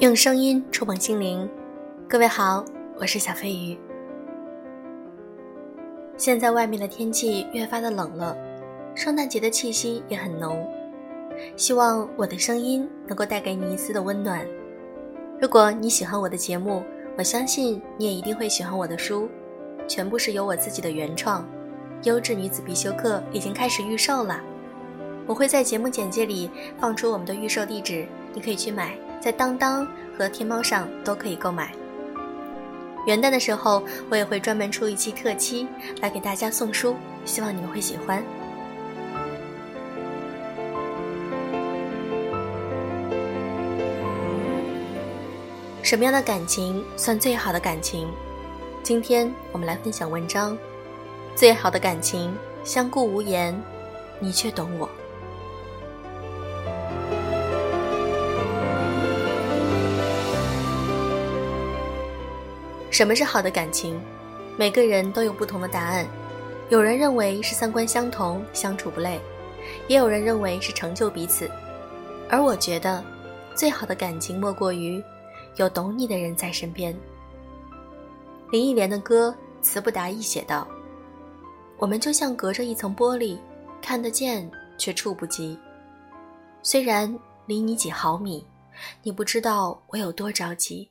用声音触碰心灵，各位好，我是小飞鱼。现在外面的天气越发的冷了，圣诞节的气息也很浓。希望我的声音能够带给你一丝的温暖。如果你喜欢我的节目，我相信你也一定会喜欢我的书，全部是由我自己的原创。优质女子必修课已经开始预售了，我会在节目简介里放出我们的预售地址，你可以去买，在当当和天猫上都可以购买。元旦的时候，我也会专门出一期特期来给大家送书，希望你们会喜欢。什么样的感情算最好的感情？今天我们来分享文章。最好的感情，相顾无言，你却懂我。什么是好的感情？每个人都有不同的答案。有人认为是三观相同，相处不累；也有人认为是成就彼此。而我觉得，最好的感情莫过于有懂你的人在身边。林忆莲的歌《词不达意》写道。我们就像隔着一层玻璃，看得见却触不及。虽然离你几毫米，你不知道我有多着急。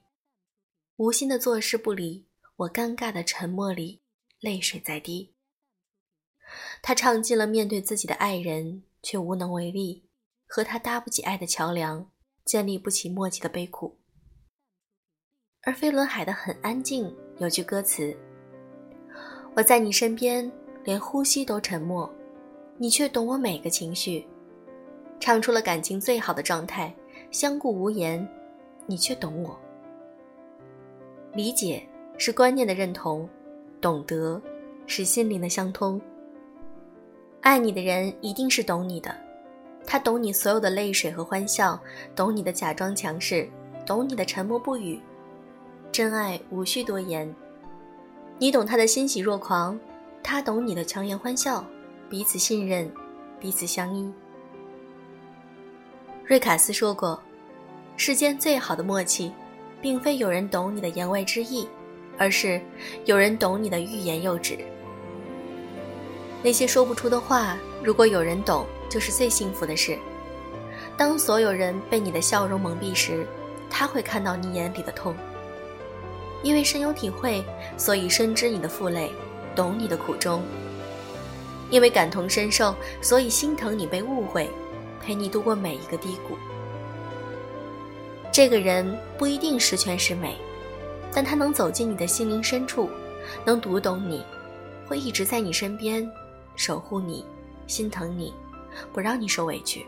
无心的坐视不理，我尴尬的沉默里，泪水在滴。他唱尽了面对自己的爱人却无能为力，和他搭不起爱的桥梁，建立不起默契的悲苦。而飞轮海的很安静，有句歌词：我在你身边。连呼吸都沉默，你却懂我每个情绪，唱出了感情最好的状态，相顾无言，你却懂我。理解是观念的认同，懂得是心灵的相通。爱你的人一定是懂你的，他懂你所有的泪水和欢笑，懂你的假装强势，懂你的沉默不语。真爱无需多言，你懂他的欣喜若狂。他懂你的强颜欢笑，彼此信任，彼此相依。瑞卡斯说过：“世间最好的默契，并非有人懂你的言外之意，而是有人懂你的欲言又止。那些说不出的话，如果有人懂，就是最幸福的事。当所有人被你的笑容蒙蔽时，他会看到你眼里的痛。因为深有体会，所以深知你的负累。”懂你的苦衷，因为感同身受，所以心疼你被误会，陪你度过每一个低谷。这个人不一定十全十美，但他能走进你的心灵深处，能读懂你，会一直在你身边，守护你，心疼你，不让你受委屈。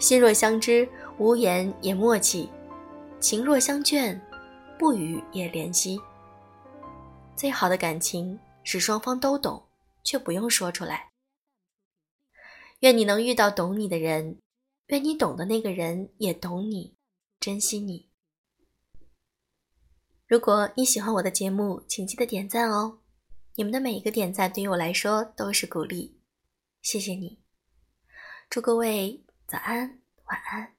心若相知，无言也默契；情若相眷，不语也怜惜。最好的感情是双方都懂，却不用说出来。愿你能遇到懂你的人，愿你懂的那个人也懂你，珍惜你。如果你喜欢我的节目，请记得点赞哦！你们的每一个点赞对于我来说都是鼓励，谢谢你。祝各位早安，晚安。